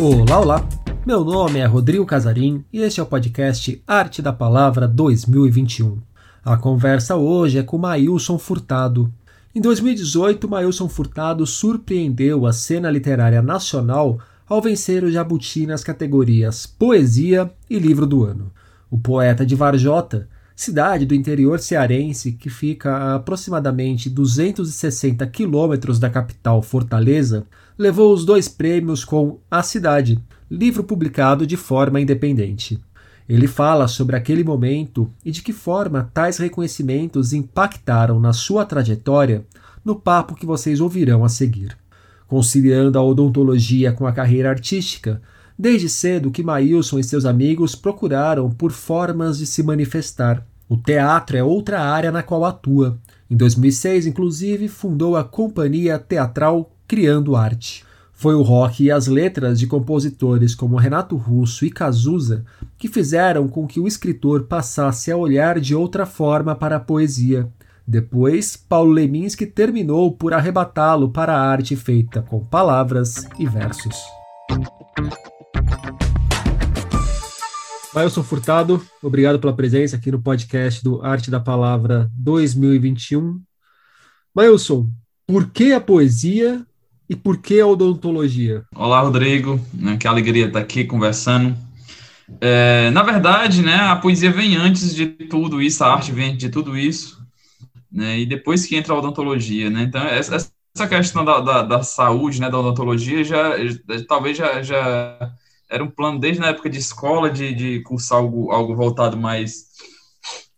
Olá, olá! Meu nome é Rodrigo Casarim e este é o podcast Arte da Palavra 2021. A conversa hoje é com Maílson Furtado. Em 2018, Maílson Furtado surpreendeu a cena literária nacional ao vencer o Jabuti nas categorias Poesia e Livro do Ano. O poeta de Varjota, cidade do interior cearense que fica a aproximadamente 260 quilômetros da capital Fortaleza, levou os dois prêmios com A Cidade, livro publicado de forma independente. Ele fala sobre aquele momento e de que forma tais reconhecimentos impactaram na sua trajetória no papo que vocês ouvirão a seguir. Conciliando a odontologia com a carreira artística, desde cedo que Maílson e seus amigos procuraram por formas de se manifestar. O teatro é outra área na qual atua. Em 2006, inclusive, fundou a Companhia Teatral Criando Arte. Foi o rock e as letras de compositores como Renato Russo e Cazuza que fizeram com que o escritor passasse a olhar de outra forma para a poesia. Depois, Paulo Leminski terminou por arrebatá-lo para a arte feita com palavras e versos. Mailson Furtado, obrigado pela presença aqui no podcast do Arte da Palavra 2021. Mailson, por que a poesia e por que a odontologia? Olá, Rodrigo. Né, que alegria estar aqui conversando. É, na verdade, né, a poesia vem antes de tudo isso, a arte vem de tudo isso, né, e depois que entra a odontologia. Né, então, essa questão da, da, da, saúde, né, da odontologia, já, talvez já, já era um plano desde na época de escola, de, de cursar algo, algo voltado mais,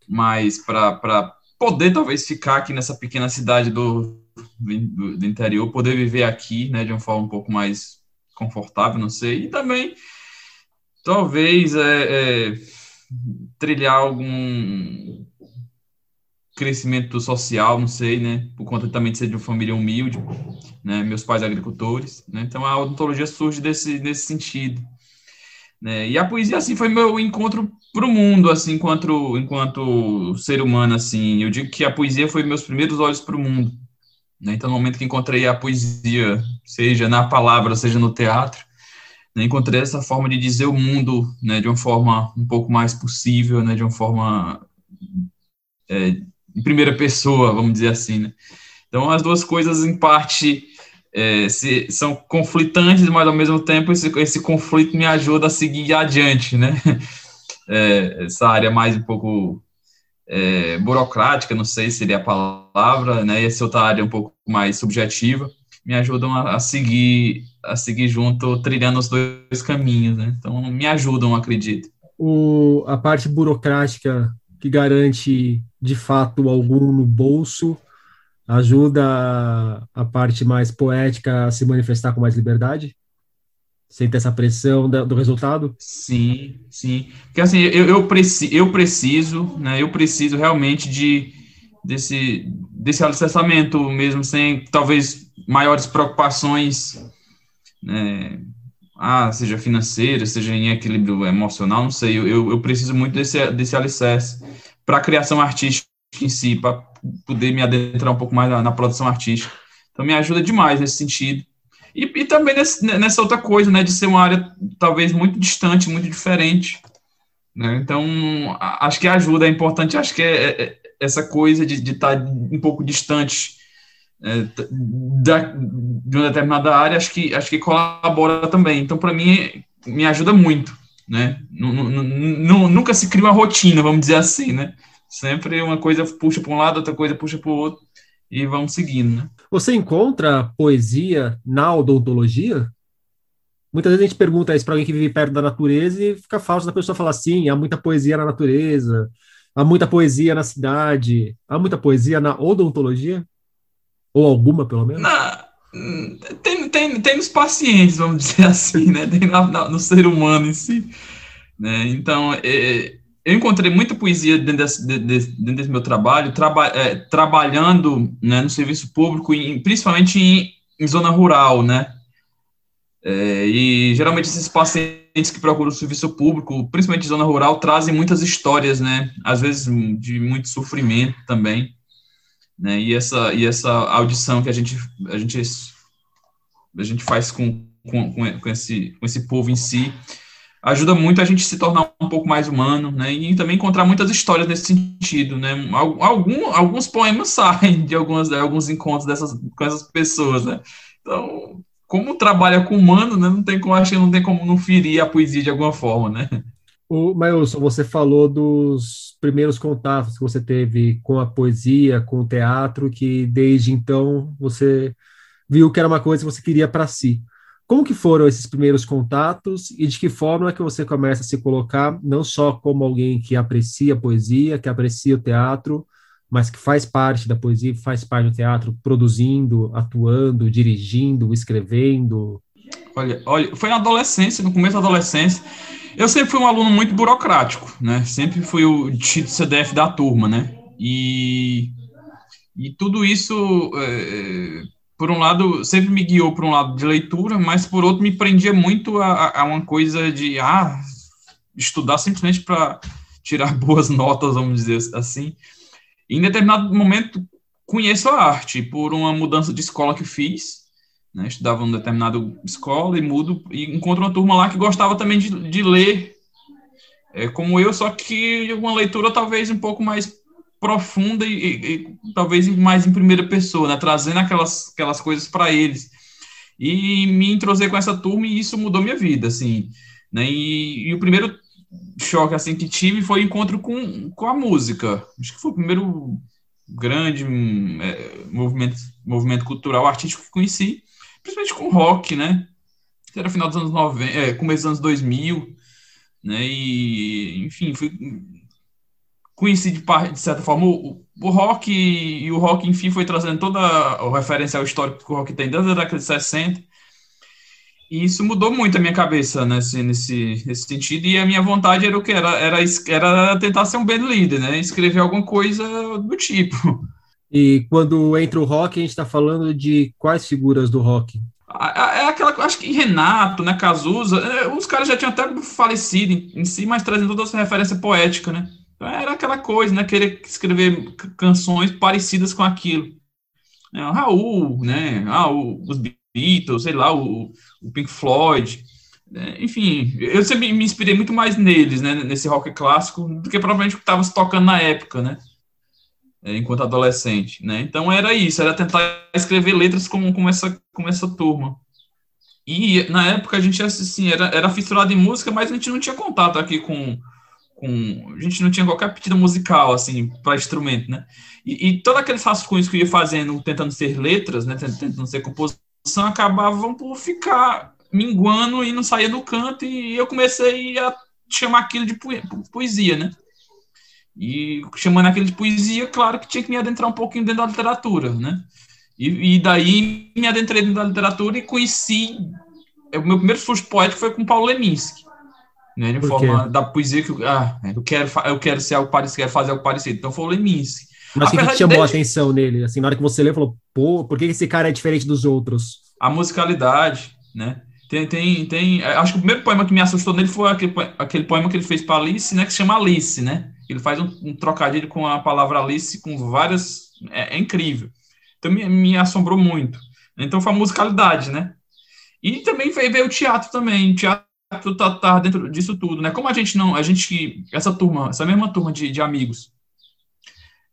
mais para poder talvez ficar aqui nessa pequena cidade do, do, do, interior, poder viver aqui, né, de uma forma um pouco mais confortável, não sei, e também talvez é, é, trilhar algum crescimento social, não sei, né, por conta também de ser de uma família humilde, né, meus pais agricultores, né, então a odontologia surge desse, desse sentido, né, e a poesia, assim, foi meu encontro para o mundo, assim, enquanto, enquanto ser humano, assim, eu digo que a poesia foi meus primeiros olhos para o mundo, né? Então, no momento que encontrei a poesia, seja na palavra, seja no teatro, né, encontrei essa forma de dizer o mundo né, de uma forma um pouco mais possível, né, de uma forma é, em primeira pessoa, vamos dizer assim. Né? Então, as duas coisas, em parte, é, se, são conflitantes, mas ao mesmo tempo esse, esse conflito me ajuda a seguir adiante, né? É, essa área mais um pouco é, burocrática, não sei se seria a palavra, né, e essa outra área um pouco mais subjetiva, me ajudam a, a, seguir a seguir junto, trilhando os dois caminhos, né? Então, me ajudam, acredito. O, a parte burocrática que garante, de fato, algum no bolso, ajuda a, a parte mais poética a se manifestar com mais liberdade? Sem ter essa pressão do resultado? Sim, sim. Porque assim, eu, eu, preci, eu preciso, né? Eu preciso realmente de desse, desse alicerçamento mesmo, sem talvez maiores preocupações, né? Ah, seja financeira, seja em equilíbrio emocional, não sei. Eu, eu preciso muito desse, desse alicerce para a criação artística em si, para poder me adentrar um pouco mais na, na produção artística. Então, me ajuda demais nesse sentido. E, e também nesse, nessa outra coisa, né, de ser uma área talvez muito distante, muito diferente. Né? Então, acho que ajuda, é importante, acho que é, é, é essa coisa de, de estar tá um pouco distante é, da, de uma determinada área, acho que, acho que colabora também. Então, para mim, me ajuda muito. Né? Nunca se cria uma rotina, vamos dizer assim, né? Sempre uma coisa puxa para um lado, outra coisa puxa para o outro e vamos seguindo, né? Você encontra poesia na odontologia? Muitas vezes a gente pergunta isso para alguém que vive perto da natureza e fica falso da pessoa falar assim: há muita poesia na natureza, há muita poesia na cidade, há muita poesia na odontologia? Ou alguma, pelo menos? Na, tem, tem, tem nos pacientes, vamos dizer assim, né? Tem na, na, no ser humano em si. Né? Então, é, eu encontrei muita poesia dentro desse, dentro desse meu trabalho, traba, é, trabalhando né, no serviço público, em, principalmente em, em, zona rural, né? É, e geralmente esses pacientes que procuram o serviço público, principalmente em zona rural, trazem muitas histórias, né? Às vezes de muito sofrimento também, né? E essa e essa audição que a gente a gente a gente faz com com, com, esse, com esse povo em si, ajuda muito a gente se tornar um pouco mais humano, né? E também encontrar muitas histórias nesse sentido, né? Algum, alguns poemas saem de algumas, de alguns encontros dessas, com essas pessoas, né? Então, como trabalha com humano, né? Não tem como, acho que não tem como não ferir a poesia de alguma forma, né? O Mailson, você falou dos primeiros contatos que você teve com a poesia, com o teatro, que desde então você viu que era uma coisa que você queria para si. Como que foram esses primeiros contatos e de que forma que você começa a se colocar não só como alguém que aprecia a poesia, que aprecia o teatro, mas que faz parte da poesia, faz parte do teatro, produzindo, atuando, dirigindo, escrevendo? Olha, olha, foi na adolescência, no começo da adolescência, eu sempre fui um aluno muito burocrático, né? Sempre fui o título CDF da turma, né? E, e tudo isso é, por um lado, sempre me guiou para um lado de leitura, mas por outro me prendia muito a, a uma coisa de ah, estudar simplesmente para tirar boas notas, vamos dizer assim. Em determinado momento conheço a arte por uma mudança de escola que fiz, né, estudava em determinada escola e mudo e encontro uma turma lá que gostava também de, de ler, é, como eu, só que uma leitura talvez um pouco mais profunda e, e, e, talvez mais em primeira pessoa, né? trazendo aquelas, aquelas coisas para eles. E me entrosei com essa turma e isso mudou minha vida, assim. Né? E, e o primeiro choque assim que tive foi o encontro com, com a música. Acho que foi o primeiro grande é, movimento, movimento cultural artístico que conheci, principalmente com rock, né? Era final dos anos 90, é, começo dos anos 2000, né? E, enfim, fui conheci de, de certa forma o, o rock e o rock, enfim, foi trazendo toda o referencial histórico que o rock tem desde a década de 60. E isso mudou muito a minha cabeça nesse, nesse, nesse sentido. E a minha vontade era o que? Era, era, era tentar ser um band leader, né? Escrever alguma coisa do tipo. E quando entra o rock, a gente está falando de quais figuras do rock? É aquela, acho que Renato, né, Cazuza, é, os caras já tinham até falecido em, em si, mas trazendo toda essa referência poética, né? Então era aquela coisa, né? Querer escrever canções parecidas com aquilo. É, o Raul, né? Ah, o, os Beatles, sei lá, o, o Pink Floyd. Né? Enfim, eu sempre me inspirei muito mais neles, né? Nesse rock clássico, do que provavelmente o que estava se tocando na época, né? É, enquanto adolescente, né? Então era isso, era tentar escrever letras como, como, essa, como essa turma. E na época a gente assim, era, era fissurado em música, mas a gente não tinha contato aqui com, com. A gente não tinha qualquer aptidão musical, assim, para instrumento, né? E, e todos aqueles rascunhos que eu ia fazendo, tentando ser letras, né? Tentando ser composição, acabavam por ficar minguando e não saía do canto, e eu comecei a chamar aquilo de poesia, né? E chamando aquilo de poesia, claro que tinha que me adentrar um pouquinho dentro da literatura, né? E, e daí me adentrei dentro da literatura e conheci. O meu primeiro susto poético foi com Paulo Leminski né? De forma da poesia que ah, eu quero, eu quero ser algo parecido, quero fazer algo parecido. Então foi o Leminski. Mas o que, que chamou desde... a atenção nele? Assim, na hora que você leu, falou, pô, por que esse cara é diferente dos outros? A musicalidade, né? Tem, tem, tem. Acho que o primeiro poema que me assustou nele foi aquele, aquele poema que ele fez para Alice, né? Que se chama Alice, né? Ele faz um, um trocadilho com a palavra Alice com várias. É, é incrível. Então me, me assombrou muito. Então foi a musicalidade, né? E também veio, veio o teatro também. O teatro tá, tá dentro disso tudo, né? Como a gente não, a gente, essa turma, essa mesma turma de, de amigos,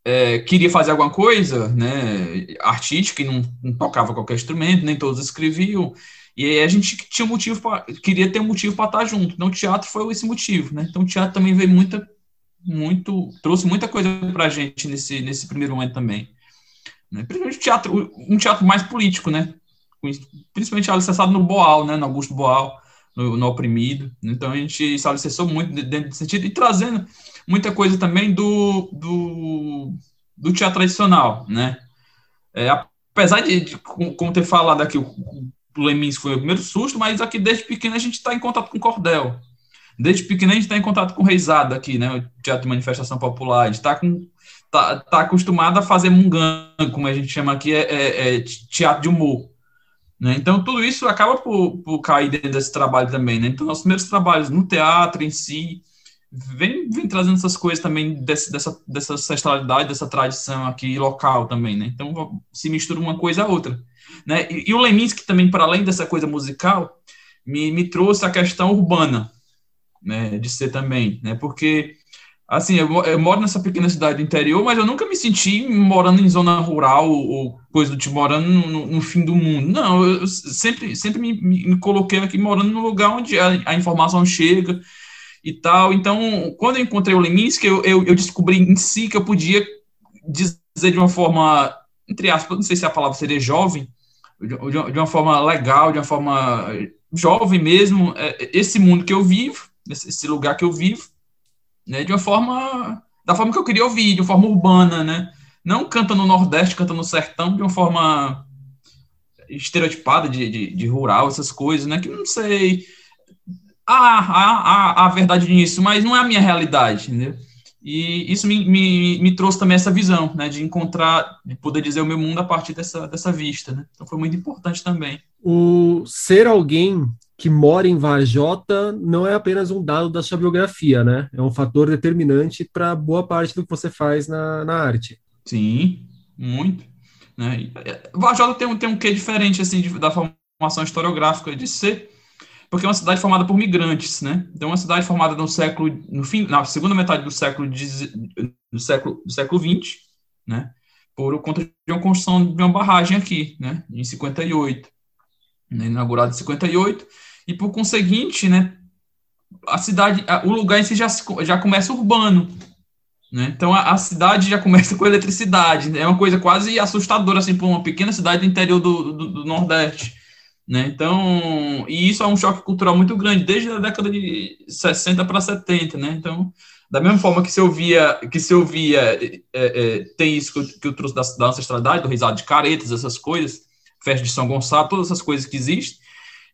é, queria fazer alguma coisa, né, artística e não, não, tocava qualquer instrumento, nem todos escreviam, e aí a gente tinha motivo pra, queria ter um motivo para estar junto. Então o teatro foi esse motivo, né? Então o teatro também veio muita, muito, trouxe muita coisa para a gente nesse nesse primeiro momento também. Né? Principalmente teatro, um teatro mais político, né? Principalmente alicerçado no Boal, né? No Augusto Boal no, no oprimido. Então a gente se alicerçou muito dentro desse sentido e trazendo muita coisa também do, do, do teatro tradicional, né? É, apesar de, de, como ter falado aqui, o, o foi o primeiro susto, mas aqui desde pequeno a gente está em contato com cordel. Desde pequeno a gente está em contato com reisada aqui, né? O teatro de manifestação popular. A gente está com tá, tá acostumado a fazer mungango, como a gente chama aqui, é, é, é teatro de humor. Né? Então, tudo isso acaba por, por cair dentro desse trabalho também. Né? Então, nossos primeiros trabalhos no teatro em si, vem, vem trazendo essas coisas também desse, dessa, dessa ancestralidade, dessa tradição aqui local também. Né? Então, se mistura uma coisa a outra. Né? E, e o Leminski também, para além dessa coisa musical, me, me trouxe a questão urbana, né, de ser também, né, porque, assim, eu, eu, moro nessa pequena cidade do interior, mas eu nunca me senti morando em zona rural ou coisa do tipo, morando no, no fim do mundo, não, eu sempre, sempre me, me, coloquei aqui morando no lugar onde a, a, informação chega e tal, então, quando eu encontrei o Leminski, eu, eu, eu descobri em si que eu podia dizer de uma forma, entre aspas, não sei se a palavra seria jovem, de uma forma legal, de uma forma jovem mesmo, é, esse mundo que eu vivo, esse lugar que eu vivo, né, de uma forma, da forma que eu queria ouvir, de uma forma urbana, né, não canta no Nordeste, canta no Sertão, de uma forma estereotipada de, de, de rural, essas coisas, né, que não sei, há, há, há, há verdade nisso, mas não é a minha realidade, entendeu? E isso me, me, me, trouxe também essa visão, né, de encontrar, de poder dizer o meu mundo a partir dessa, dessa vista, né? Então foi muito importante também. O ser alguém que mora em Varjota não é apenas um dado da sua biografia, né? É um fator determinante para boa parte do que você faz na, na arte. Sim, muito. Né? Varjota tem um, tem um quê diferente, assim, de, da formação historiográfica de ser porque é uma cidade formada por migrantes, né? Então, é uma cidade formada no século, no fim, na segunda metade do século do século do século 20, né? Por conta de uma construção de uma barragem aqui, né? Em 58, né? inaugurada em 58, e por conseguinte, né? A cidade, o lugar em si já já começa urbano, né? Então a, a, cidade já começa com eletricidade, né? é uma coisa quase assustadora assim para uma pequena cidade do interior do, do, do Nordeste. Né? Então, e isso é um choque cultural muito grande, desde a década de 60 para 70, né? Então, da mesma forma que se ouvia, que se ouvia é, é, tem isso que eu, que eu trouxe da, da, ancestralidade, do risado de caretas, essas coisas, festa de São Gonçalo, todas essas coisas que existem,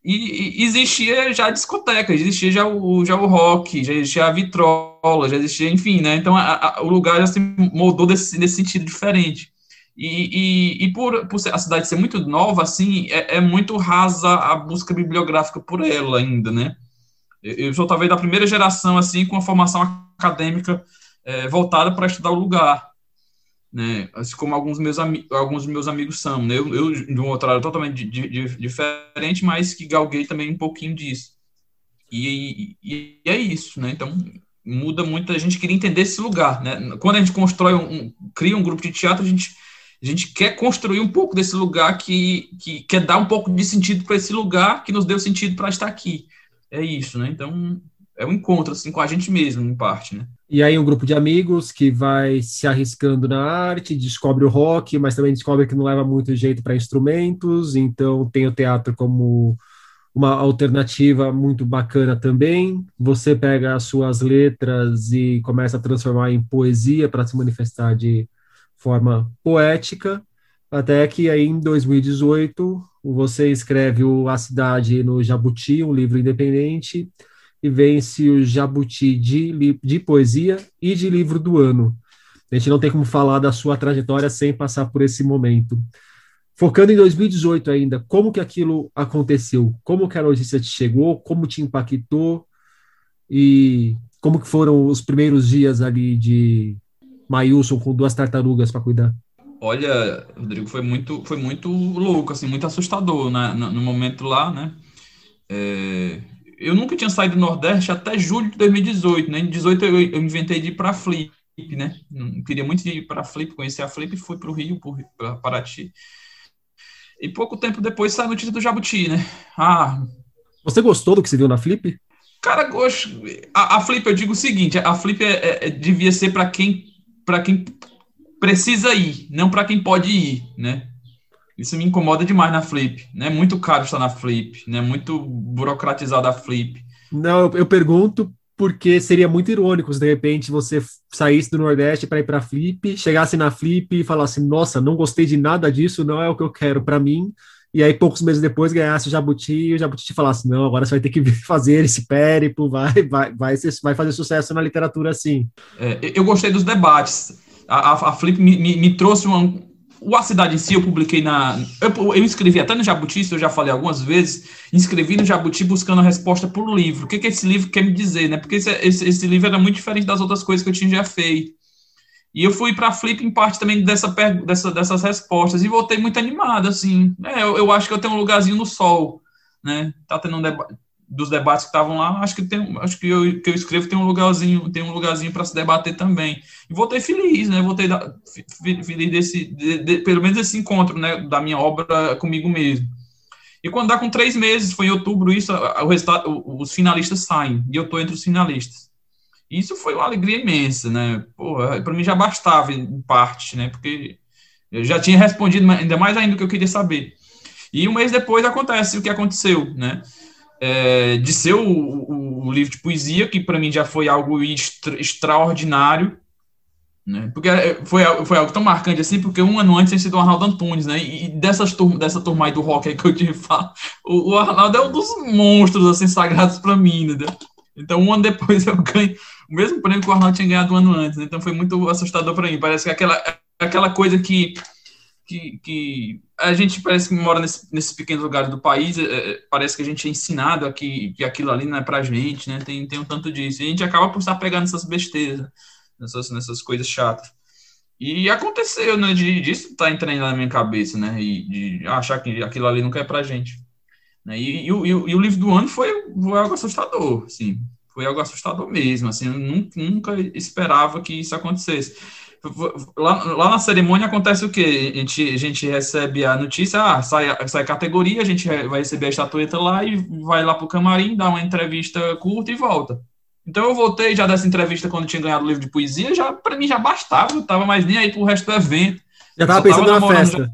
e, e existia já discoteca, existia já o, já o rock, já existia a vitrola, já existia, enfim, né? Então, a, a, o lugar já se moldou desse, nesse sentido diferente. E, e, e por, por, a cidade ser muito nova, assim, é, é, muito rasa a busca bibliográfica por ela ainda, né? Eu sou talvez da primeira geração, assim, com a formação acadêmica é, voltada para estudar o lugar, né? Assim como alguns meus alguns meus amigos são, né? Eu, eu de um outro totalmente di di diferente, mas que galguei também um pouquinho disso. E, e, e, é isso, né? Então, muda muito, a gente queria entender esse lugar, né? Quando a gente constrói um, um cria um grupo de teatro, a gente a gente quer construir um pouco desse lugar que, que quer dar um pouco de sentido para esse lugar que nos deu sentido para estar aqui. É isso, né? Então, é um encontro assim com a gente mesmo, em parte, né? E aí um grupo de amigos que vai se arriscando na arte, descobre o rock, mas também descobre que não leva muito jeito para instrumentos, então tem o teatro como uma alternativa muito bacana também. Você pega as suas letras e começa a transformar em poesia para se manifestar de forma poética, até que aí em 2018 você escreve o A Cidade no Jabuti, um livro independente, e vence o Jabuti de, de poesia e de livro do ano. A gente não tem como falar da sua trajetória sem passar por esse momento. Focando em 2018 ainda, como que aquilo aconteceu? Como que a notícia te chegou? Como te impactou? E como que foram os primeiros dias ali de Maílson com duas tartarugas para cuidar? Olha, Rodrigo, foi muito, foi muito louco, assim, muito assustador né, no, no momento lá, né? É, eu nunca tinha saído do Nordeste até julho de 2018, né? Em 2018 eu, eu inventei de ir para Flip, né? Eu queria muito ir para Flip, conhecer a Flip, fui para o Rio, para Paraty. E pouco tempo depois saiu a notícia do Jabuti, né? Ah. Você gostou do que você viu na Flip? Cara, gosto. A, a Flip, eu digo o seguinte: a Flip é, é, é devia ser para quem para quem precisa ir, não para quem pode ir, né? Isso me incomoda demais na Flip, né? Muito caro estar na Flip, né? Muito burocratizada a Flip. Não, eu, eu pergunto porque seria muito irônico se de repente você saísse do Nordeste para ir para Flip, chegasse na Flip e falasse: "Nossa, não gostei de nada disso, não é o que eu quero para mim". E aí poucos meses depois ganhasse o Jabuti e o Jabuti te falasse: "Não, agora você vai ter que fazer esse périplo, vai vai vai, ser, vai fazer sucesso na literatura assim". É, eu gostei dos debates. A, a, a Flip me, me, me trouxe uma, o A Cidade em si, eu publiquei na. Eu, eu escrevi até no Jabuti, isso eu já falei algumas vezes. Escrevi no Jabuti buscando a resposta por livro. O que, que esse livro quer me dizer, né? Porque esse, esse, esse, livro era muito diferente das outras coisas que eu tinha já feito. E eu fui para a Flip em parte também dessa, dessa, dessas respostas e voltei muito animado, assim. É, eu, eu, acho que eu tenho um lugarzinho no sol, né? Tá tendo um debate dos debates que estavam lá, acho que tem, acho que eu, que eu escrevo tem um lugarzinho, tem um lugarzinho para se debater também. E voltei feliz, né? Voltei da, feliz desse, de, de, pelo menos esse encontro, né, da minha obra comigo mesmo. E quando dá com três meses, foi em outubro isso, o resultado, os finalistas saem e eu tô entre os finalistas. Isso foi uma alegria imensa, né? Para mim já bastava em parte, né? Porque eu já tinha respondido ainda mais ainda do que eu queria saber. E um mês depois acontece o que aconteceu, né? É, de ser o, o, o, livro de poesia, que para mim já foi algo extra, extraordinário, né? Porque é, foi, foi algo tão marcante assim, porque um ano antes tinha sido o Arnaldo Antunes, né? E dessas turma, dessa turma aí do rock aí que eu te falo, o, o Arnaldo é um dos monstros assim sagrados para mim, né? Então, um ano depois eu ganho o mesmo prêmio que o Arnaldo tinha ganhado um ano antes. Né? Então, foi muito assustador para mim. Parece que aquela, aquela coisa que que, que a gente parece que mora nesse, nesses pequenos lugares do país, é, é, parece que a gente é ensinado aqui, que aquilo ali não é pra gente, né? Tem, tem um tanto disso. E a gente acaba por estar pegando essas besteiras, nessas, nessas coisas chatas. E aconteceu, né? De, disso tá entrando na minha cabeça, né? E de achar que aquilo ali nunca é pra gente. Né? E, e, e, e o livro do ano foi, foi algo assustador, assim. Foi algo assustador mesmo, assim. Eu nunca, nunca esperava que isso acontecesse. Lá, lá, na cerimônia acontece o quê? A gente, a gente recebe a notícia, ah, sai, sai categoria, a gente vai receber a estatueta lá e vai lá para o camarim, dá uma entrevista curta e volta. Então eu voltei já dessa entrevista quando tinha ganhado o livro de poesia, já para mim já bastava, eu tava mais nem aí pro resto do evento. Já tava pensando tava na festa. Já,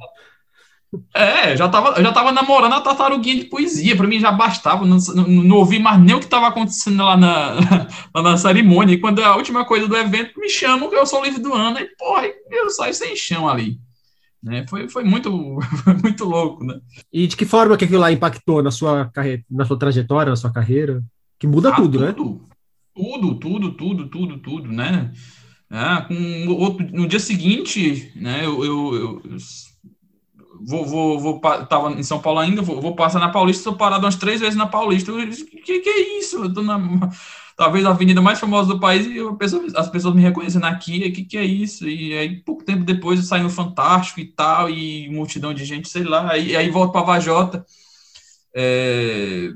é, já tava, já tava namorando a tartaruguinha de poesia, para mim já bastava, não, não, não, ouvi mais nem o que estava acontecendo lá na, lá na cerimônia. E quando é a última coisa do evento, me chamam que eu sou o livro do ano, e porra, eu saio sem chão ali. Né? Foi, foi, muito, foi muito louco, né? E de que forma que aquilo lá impactou na sua na sua trajetória, na sua carreira? Que muda ah, tudo, né? tudo, né? Tudo, tudo, tudo, tudo, tudo, né? É, com outro, no dia seguinte, né, eu, eu, eu vou, vou, vou, tava em São Paulo ainda, vou, vou passar na Paulista, estou parado umas três vezes na Paulista. O que, que é isso? Eu tô na, talvez a avenida mais famosa do país e pessoa, as pessoas me reconhecendo aqui, o que, que é isso? E aí, pouco tempo depois, eu saí no Fantástico e tal, e multidão de gente, sei lá, e aí volto para Vajota. É,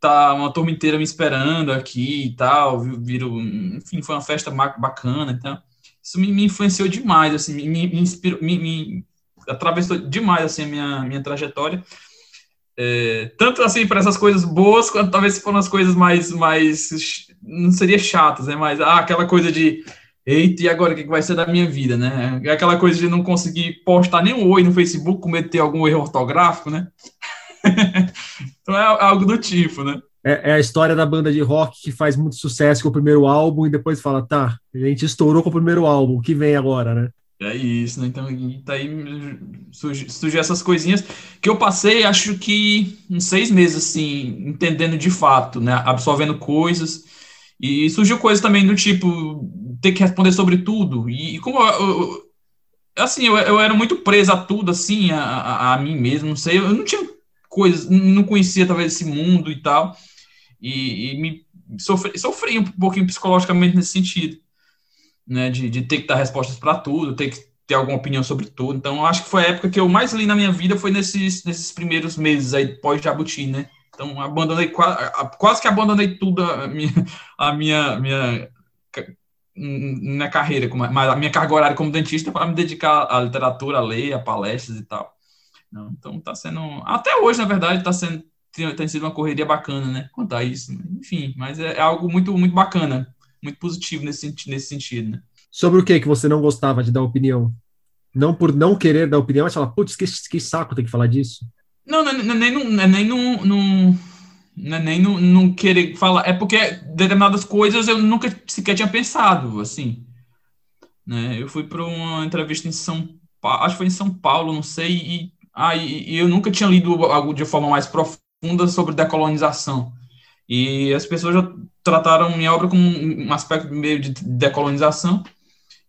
tá uma turma inteira me esperando aqui e tal, viro, enfim, foi uma festa bacana, então isso me, me influenciou demais, assim, me, me inspirou, me, me atravessou demais assim a minha, minha trajetória. É, tanto assim para essas coisas boas, quanto talvez foram as coisas mais, mais não seria chatas, né? Mas ah, aquela coisa de eita, e agora o que vai ser da minha vida, né? É aquela coisa de não conseguir postar nem um oi no Facebook com medo de ter algum erro ortográfico, né? então é algo do tipo, né? É, é, a história da banda de rock que faz muito sucesso com o primeiro álbum e depois fala, tá, a gente estourou com o primeiro álbum, o que vem agora, né? É isso, né? Então, tá aí surgiu essas coisinhas que eu passei, acho que uns seis meses, assim, entendendo de fato, né? Absorvendo coisas. E surgiu coisas também do tipo, ter que responder sobre tudo. E, como eu, eu, assim, eu, eu era muito preso a tudo, assim, a, a, a mim mesmo, não sei, eu não tinha coisas, não conhecia talvez esse mundo e tal. E, e me sofri, sofri um pouquinho psicologicamente nesse sentido né, de, de ter que dar respostas para tudo, ter que ter alguma opinião sobre tudo. Então, acho que foi a época que eu mais li na minha vida foi nesses, nesses primeiros meses aí pós-Jabuti, né? Então, abandonei quase que abandonei tudo a minha, a minha, minha, minha carreira, mas a minha carga horária como dentista para me dedicar à literatura, a ler, a palestras e tal. Então, tá sendo. Até hoje, na verdade, tá sendo. Tem, tem sido uma correria bacana, né? Contar isso. Enfim, mas é, é algo muito, muito bacana muito positivo nesse, nesse sentido, né? Sobre o que que você não gostava de dar opinião? Não por não querer dar opinião, mas falar, putz, que, que saco ter que falar disso. Não, não, não nem, não, nem não, não, nem não, não querer falar. É porque determinadas coisas eu nunca sequer tinha pensado, assim. Né? Eu fui para uma entrevista em São Paulo, acho que foi em São Paulo, não sei, e, ah, e, e eu nunca tinha lido algo de forma mais profunda sobre decolonização. E as pessoas já trataram minha obra como um aspecto meio de decolonização.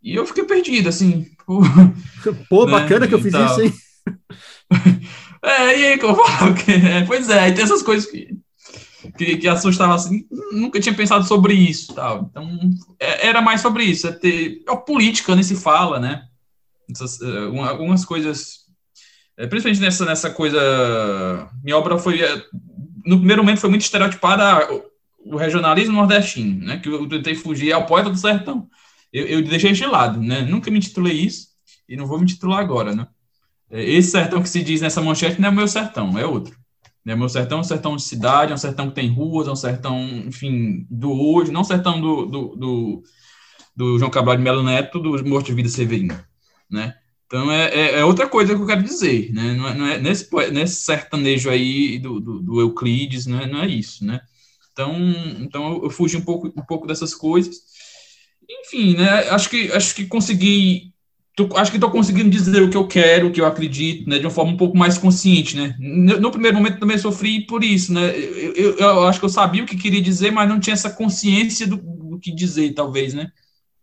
E eu fiquei perdido, assim. Pô, pô né? bacana que eu fiz isso, hein? é, e aí que eu falo? Que, é, pois é, tem essas coisas que, que, que assustavam, assim. Nunca tinha pensado sobre isso, tal. Então, é, era mais sobre isso. É ter, a política nem se fala, né? Essas, uh, algumas coisas... É, principalmente nessa, nessa coisa... Minha obra foi no primeiro momento foi muito estereotipada o regionalismo nordestino, né? Que eu tentei fugir ao poeta do sertão. Eu, eu deixei de lado, né? Nunca me titulei isso e não vou me titular agora, né? É, esse sertão que se diz nessa manchete não é o meu sertão, é outro. Né? Meu sertão é um sertão de cidade, é um sertão que tem ruas, é um sertão, enfim, do hoje, não sertão do, do, do, do João Cabral de Melo Neto, do Morto de Vida Severino, né? Então é, é, é, outra coisa que eu quero dizer, né? Não é, não é nesse, nesse sertanejo aí do, do, do Euclides, não é, não é isso, né? Então, então eu fugi um pouco, um pouco dessas coisas. Enfim, né? Acho que acho que consegui Tô, acho que estou conseguindo dizer o que eu quero, o que eu acredito, né, de uma forma um pouco mais consciente, né. No, no primeiro momento também sofri por isso, né. Eu, eu, eu, acho que eu sabia o que queria dizer, mas não tinha essa consciência do, do que dizer, talvez, né.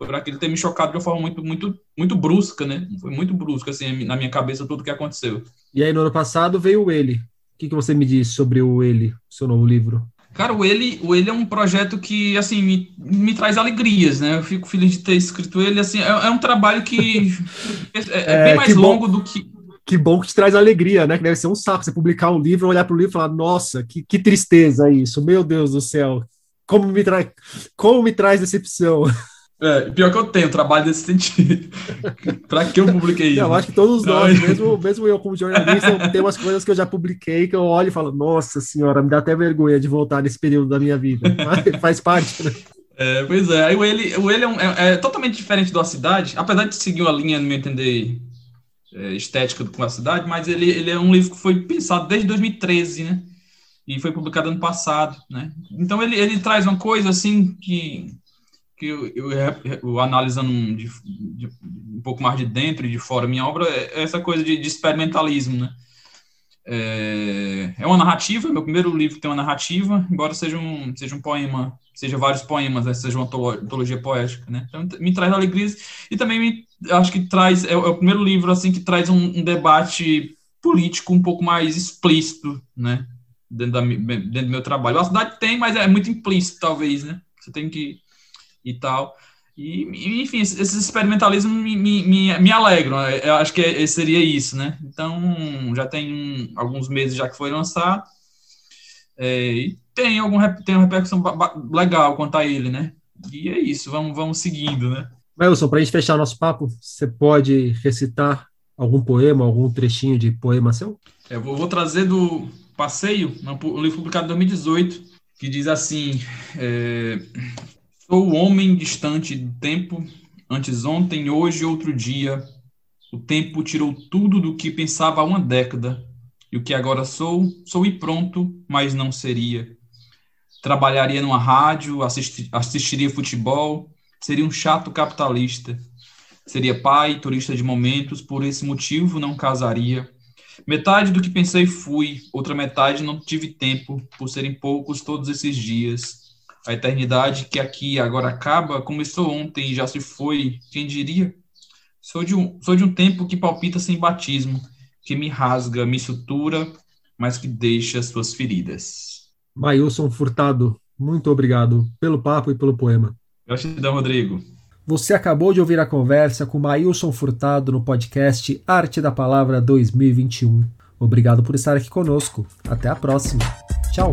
Por aquilo ter me chocado de uma forma muito, muito, muito brusca, né. Foi muito brusca, assim, na minha cabeça tudo o que aconteceu. E aí no ano passado veio o Ele. O que, que você me disse sobre o Ele, seu novo livro? Cara, o ele, o ele é um projeto que, assim, me, me traz alegrias, né? Eu fico feliz de ter escrito ele, assim, é, é um trabalho que é, é, é bem mais longo do que... Que bom que te traz alegria, né? Que deve ser um saco você publicar um livro, olhar para o livro e falar, nossa, que, que tristeza isso, meu Deus do céu, como me, tra... como me traz decepção. É, pior que eu tenho trabalho nesse sentido. pra que eu publiquei isso? Eu acho que todos nós, mesmo, mesmo eu como jornalista, tem umas coisas que eu já publiquei que eu olho e falo, nossa senhora, me dá até vergonha de voltar nesse período da minha vida. Mas faz parte, né? É, pois é, o ele, o ele é, um, é, é, totalmente diferente da cidade, apesar de seguir uma linha, no meu entender, é, estética com a cidade, mas ele, ele é um livro que foi pensado desde 2013, né? E foi publicado ano passado, né? Então ele, ele traz uma coisa assim que que eu, eu, eu analisando de, de, um pouco mais de dentro e de fora minha obra é essa coisa de, de experimentalismo, né? É, é, uma narrativa, meu primeiro livro tem uma narrativa, embora seja um, seja um poema, seja vários poemas, né, seja uma antologia poética, né? Então me traz alegrias e também me, acho que traz, é, é o primeiro livro assim que traz um, um, debate político um pouco mais explícito, né? Dentro, da, dentro do meu trabalho. A cidade tem, mas é muito implícito, talvez, né? Você tem que e tal. E, enfim, esses experimentalismos me, me, me, alegram. Eu acho que seria isso, né? Então, já tem alguns meses já que foi lançado. É, e tem, algum, tem uma repercussão legal quanto a ele, né? E é isso, vamos, vamos seguindo, né? Wilson, para a gente fechar nosso papo, você pode recitar algum poema, algum trechinho de poema seu? É, eu vou, vou trazer do Passeio, um livro publicado em 2018, que diz assim: é, Sou o homem distante do tempo, antes ontem, hoje outro dia. O tempo tirou tudo do que pensava há uma década. E o que agora sou, sou e pronto, mas não seria. Trabalharia numa rádio, assisti assistiria futebol, seria um chato capitalista. Seria pai, turista de momentos, por esse motivo não casaria. Metade do que pensei fui, outra metade não tive tempo, por serem poucos todos esses dias. A eternidade que aqui agora acaba começou ontem e já se foi, quem diria? Sou de um, sou de um tempo que palpita sem batismo, que me rasga, me sutura, mas que deixa suas feridas. Mailson Furtado, muito obrigado pelo papo e pelo poema. Gratidão, Rodrigo. Você acabou de ouvir a conversa com Mailson Furtado no podcast Arte da Palavra 2021. Obrigado por estar aqui conosco. Até a próxima. Tchau.